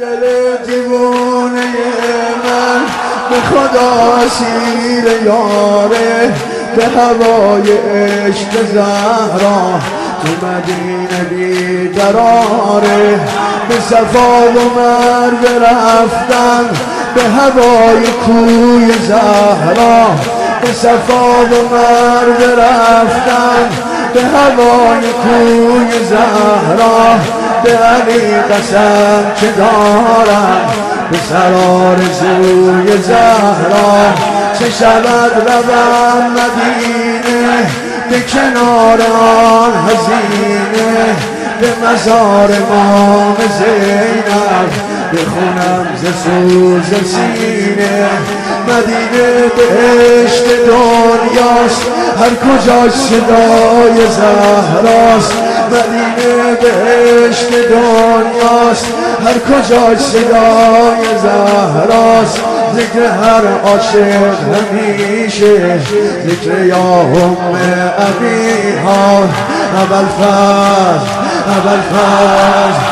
دل دیوونه من به خدا سیر یاره به هوای عشق زهرا. تو مدینه بیقراره به صفا و مرو رفتن به هوای کوی زهرا. به صفا و مرو رفتن به هوای کوی زهرا. به علی قسم که دارم به سرار زوی زهرا. چه شود روم مدینه به کنار آن هزینه به مزار مام زینب بخونم ز سوز سینه. مدینه بهشت دنیاست هر کجا صدای زهراست. مدینه بهشت دنیاست هر کجا صدای زهراست ذکر هر عاشق همیشه ذکر یا هم اول فرد اول فرد اول فرد